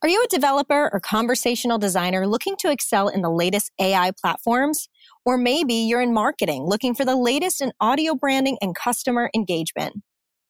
Are you a developer or conversational designer looking to excel in the latest AI platforms? Or maybe you're in marketing looking for the latest in audio branding and customer engagement.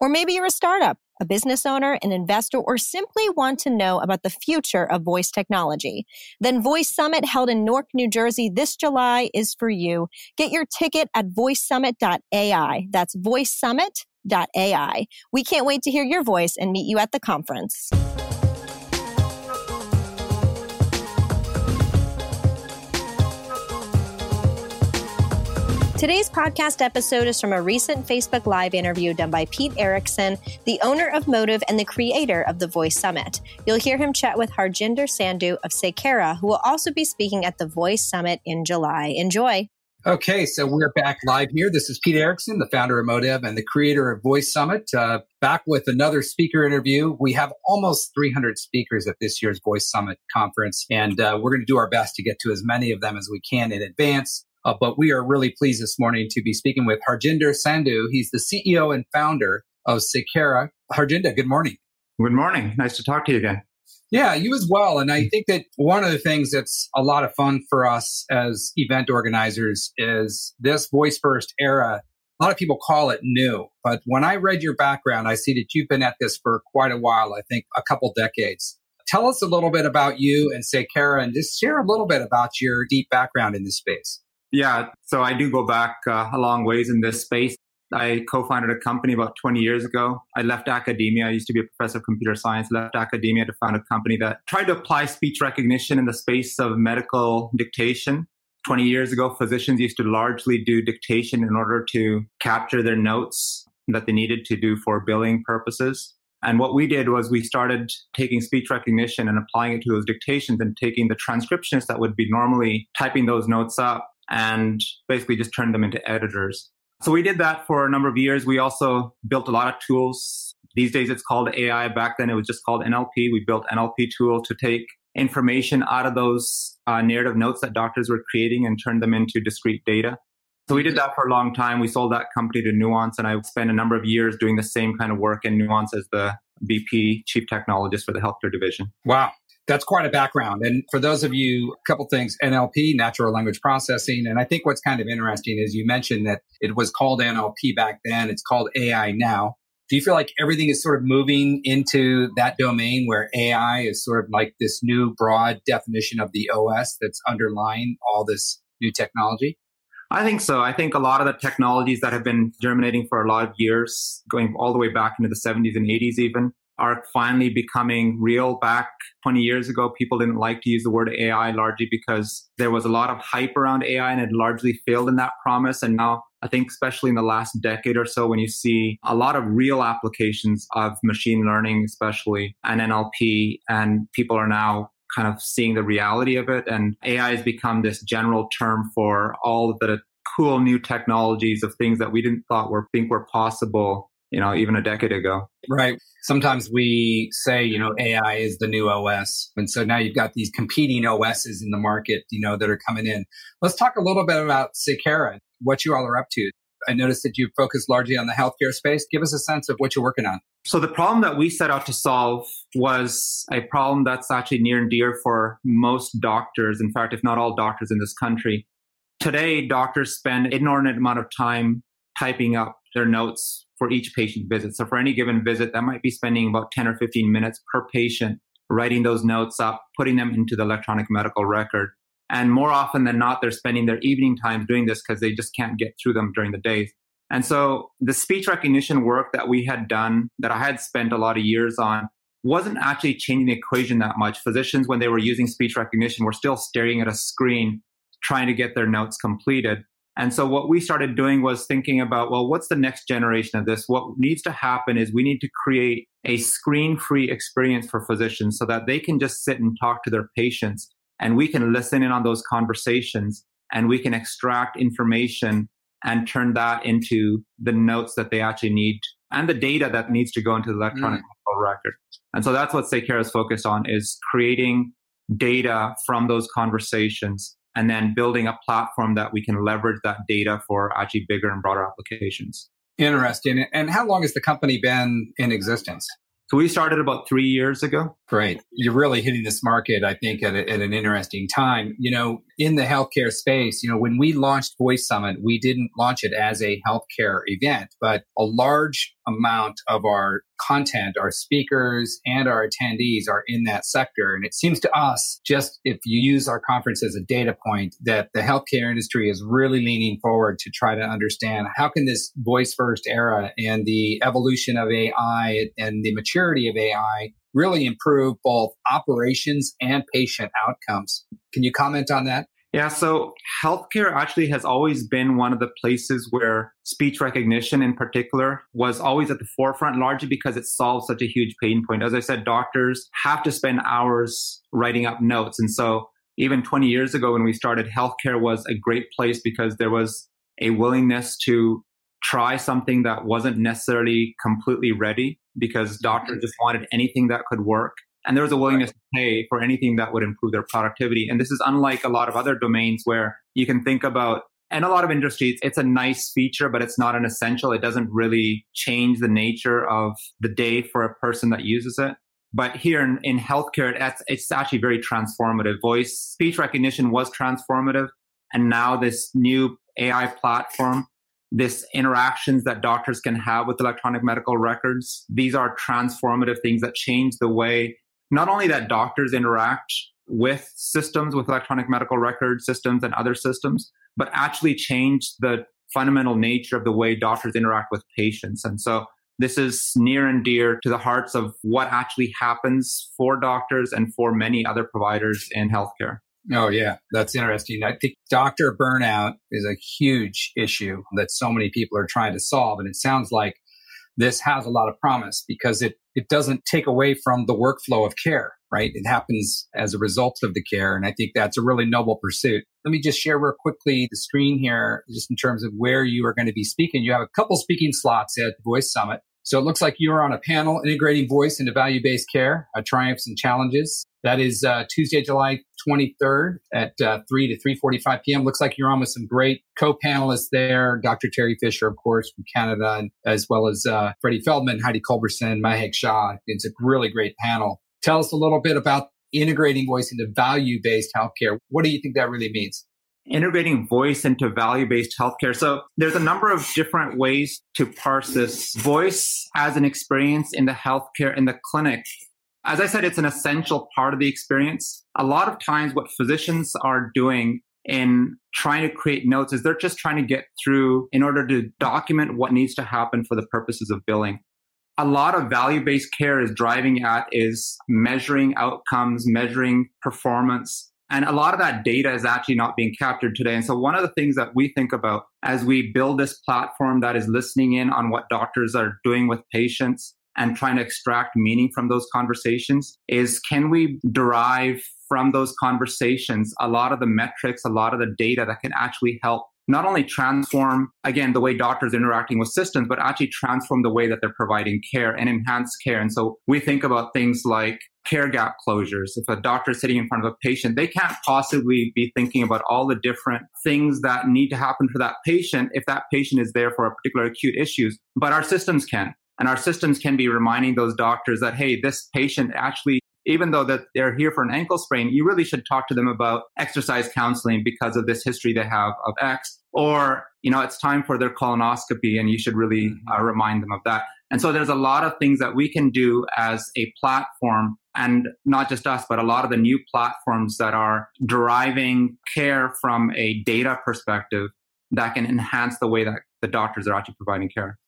Or maybe you're a startup, a business owner, an investor, or simply want to know about the future of voice technology. Then Voice Summit held in Newark, New Jersey this July is for you. Get your ticket at voicesummit.ai. That's voicesummit.ai. We can't wait to hear your voice and meet you at the conference. Today's podcast episode is from a recent Facebook Live interview done by Pete Erickson, the owner of Modev and the creator of the Voice Summit. You'll hear him chat with Harjinder Sandhu of Saykara, who will also be speaking at the Voice Summit in July. Enjoy. Okay, so we're back live here. This is Pete Erickson, the founder of Modev and the creator of Voice Summit, uh, back with another speaker interview. We have almost 300 speakers at this year's Voice Summit conference, and uh, we're going to do our best to get to as many of them as we can in advance. Uh, but we are really pleased this morning to be speaking with Harjinder Sandhu. He's the CEO and founder of Saykara. Harjinder, good morning. Good morning. Nice to talk to you again. Yeah, you as well. And I think that one of the things that's a lot of fun for us as event organizers is this voice first era. A lot of people call it new, but when I read your background, I see that you've been at this for quite a while, I think a couple decades. Tell us a little bit about you and Saykara and just share a little bit about your deep background in this space. Yeah, so I do go back uh, a long ways in this space. I co-founded a company about 20 years ago. I left academia. I used to be a professor of computer science, left academia to found a company that tried to apply speech recognition in the space of medical dictation. 20 years ago, physicians used to largely do dictation in order to capture their notes that they needed to do for billing purposes. And what we did was we started taking speech recognition and applying it to those dictations and taking the transcriptionists that would be normally typing those notes up and basically just turned them into editors. So we did that for a number of years. We also built a lot of tools. These days it's called AI. Back then it was just called NLP. We built NLP tool to take information out of those uh, narrative notes that doctors were creating and turn them into discrete data. So we did that for a long time. We sold that company to Nuance, and I spent a number of years doing the same kind of work in Nuance as the VP Chief Technologist for the healthcare division. Wow that's quite a background. And for those of you, a couple things NLP, natural language processing. And I think what's kind of interesting is you mentioned that it was called NLP back then, it's called AI now. Do you feel like everything is sort of moving into that domain where AI is sort of like this new broad definition of the OS that's underlying all this new technology? I think so. I think a lot of the technologies that have been germinating for a lot of years, going all the way back into the 70s and 80s, even, are finally becoming real. Back 20 years ago, people didn't like to use the word AI largely because there was a lot of hype around AI and it largely failed in that promise. And now I think, especially in the last decade or so, when you see a lot of real applications of machine learning, especially and NLP, and people are now kind of seeing the reality of it. And AI has become this general term for all the cool new technologies of things that we didn't thought were think were possible you know, even a decade ago. Right. Sometimes we say, you know, AI is the new OS. And so now you've got these competing OSs in the market, you know, that are coming in. Let's talk a little bit about Saykara, what you all are up to. I noticed that you focus largely on the healthcare space. Give us a sense of what you're working on. So the problem that we set out to solve was a problem that's actually near and dear for most doctors. In fact, if not all doctors in this country. Today, doctors spend an inordinate amount of time typing up their notes for each patient visit. So for any given visit, that might be spending about 10 or 15 minutes per patient writing those notes up, putting them into the electronic medical record. And more often than not, they're spending their evening time doing this because they just can't get through them during the days. And so the speech recognition work that we had done, that I had spent a lot of years on, wasn't actually changing the equation that much. Physicians, when they were using speech recognition, were still staring at a screen trying to get their notes completed. And so what we started doing was thinking about, well, what's the next generation of this? What needs to happen is we need to create a screen free experience for physicians so that they can just sit and talk to their patients and we can listen in on those conversations and we can extract information and turn that into the notes that they actually need and the data that needs to go into the electronic mm. record. And so that's what Saykara is focused on is creating data from those conversations and then building a platform that we can leverage that data for actually bigger and broader applications. Interesting. And how long has the company been in existence? So we started about three years ago. Great. You're really hitting this market, I think, at, a, at, an interesting time. You know, in the healthcare space, you know, when we launched Voice Summit, we didn't launch it as a healthcare event, but a large amount of our content, our speakers and our attendees are in that sector. And it seems to us, just if you use our conference as a data point, that the healthcare industry is really leaning forward to try to understand how can this voice first era and the evolution of AI and the maturity of AI really improve both operations and patient outcomes. Can you comment on that? Yeah, so healthcare actually has always been one of the places where speech recognition in particular was always at the forefront, largely because it solves such a huge pain point. As I said, doctors have to spend hours writing up notes. And so even 20 years ago when we started, healthcare was a great place because there was a willingness to try something that wasn't necessarily completely ready because doctors mm-hmm. just wanted anything that could work. And there was a willingness to pay for anything that would improve their productivity. And this is unlike a lot of other domains where you can think about, and a lot of industries, it's a nice feature, but it's not an essential. It doesn't really change the nature of the day for a person that uses it. But here in, in healthcare, it's, it's actually very transformative. Voice speech recognition was transformative. And now this new AI platform this interactions that doctors can have with electronic medical records. These are transformative things that change the way not only that doctors interact with systems, with electronic medical record systems and other systems, but actually change the fundamental nature of the way doctors interact with patients. And so this is near and dear to the hearts of what actually happens for doctors and for many other providers in healthcare. Oh, yeah, that's interesting. I think doctor burnout is a huge issue that so many people are trying to solve. And it sounds like this has a lot of promise because it, it doesn't take away from the workflow of care, right? It happens as a result of the care. And I think that's a really noble pursuit. Let me just share real quickly the screen here, just in terms of where you are going to be speaking. You have a couple speaking slots at Voice Summit. So it looks like you are on a panel integrating voice into value based care, uh, triumphs and challenges. That is uh, Tuesday, July 23rd at uh, 3 to 3.45 p.m. Looks like you're on with some great co-panelists there. Dr. Teri Fisher, of course, from Canada, as well as uh, Freddie Feldman, Heidi Culbertson, Mahek Shah. It's a really great panel. Tell us a little bit about integrating voice into value-based healthcare. What do you think that really means? Integrating voice into value based healthcare. So there's a number of different ways to parse this. Voice as an experience in the healthcare, in the clinic. As I said, it's an essential part of the experience. A lot of times, what physicians are doing in trying to create notes is they're just trying to get through in order to document what needs to happen for the purposes of billing. A lot of value based care is driving at is measuring outcomes, measuring performance, and a lot of that data is actually not being captured today. And so, one of the things that we think about as we build this platform that is listening in on what doctors are doing with patients and trying to extract meaning from those conversations is can we derive from those conversations a lot of the metrics, a lot of the data that can actually help not only transform, again, the way doctors interacting with systems, but actually transform the way that they're providing care and enhance care. And so we think about things like care gap closures. If a doctor is sitting in front of a patient, they can't possibly be thinking about all the different things that need to happen for that patient if that patient is there for a particular acute issues, but our systems can. And our systems can be reminding those doctors that, hey, this patient actually even though that they're here for an ankle sprain, you really should talk to them about exercise counseling because of this history they have of X. Or, you know, it's time for their colonoscopy and you should really mm-hmm. uh, remind them of that. And so there's a lot of things that we can do as a platform and not just us, but a lot of the new platforms that are deriving care from a data perspective that can enhance the way that the doctors are actually providing care.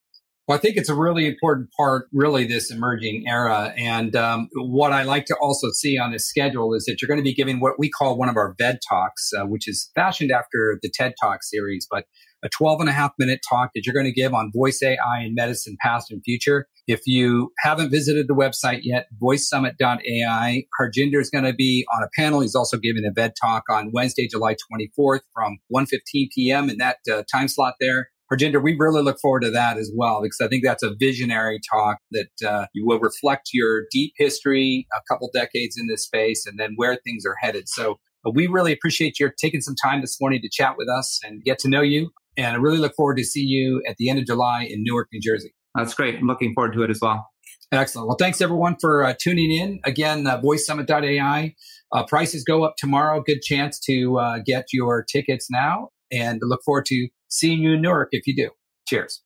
Well, I think it's a really important part, really, this emerging era. And um, what I like to also see on this schedule is that you're going to be giving what we call one of our VED talks, uh, which is fashioned after the TED Talk series, but a 12 and a half minute talk that you're going to give on voice AI in medicine, past and future. If you haven't visited the website yet, voicesummit.ai, Harjinder is going to be on a panel. He's also giving a VED talk on Wednesday, July 24th from 1.15 p.m. in that uh, time slot there. Harjinder, we really look forward to that as well because I think that's a visionary talk that uh, will reflect your deep history, a couple decades in this space, and then where things are headed. So uh, we really appreciate your taking some time this morning to chat with us and get to know you. And I really look forward to see you at the end of July in Newark, New Jersey. That's great. I'm looking forward to it as well. Excellent. Well, thanks everyone for uh, tuning in. Again, uh, voicesummit.ai. Uh, prices go up tomorrow. Good chance to uh, get your tickets now and look forward to seeing you in Newark if you do. Cheers.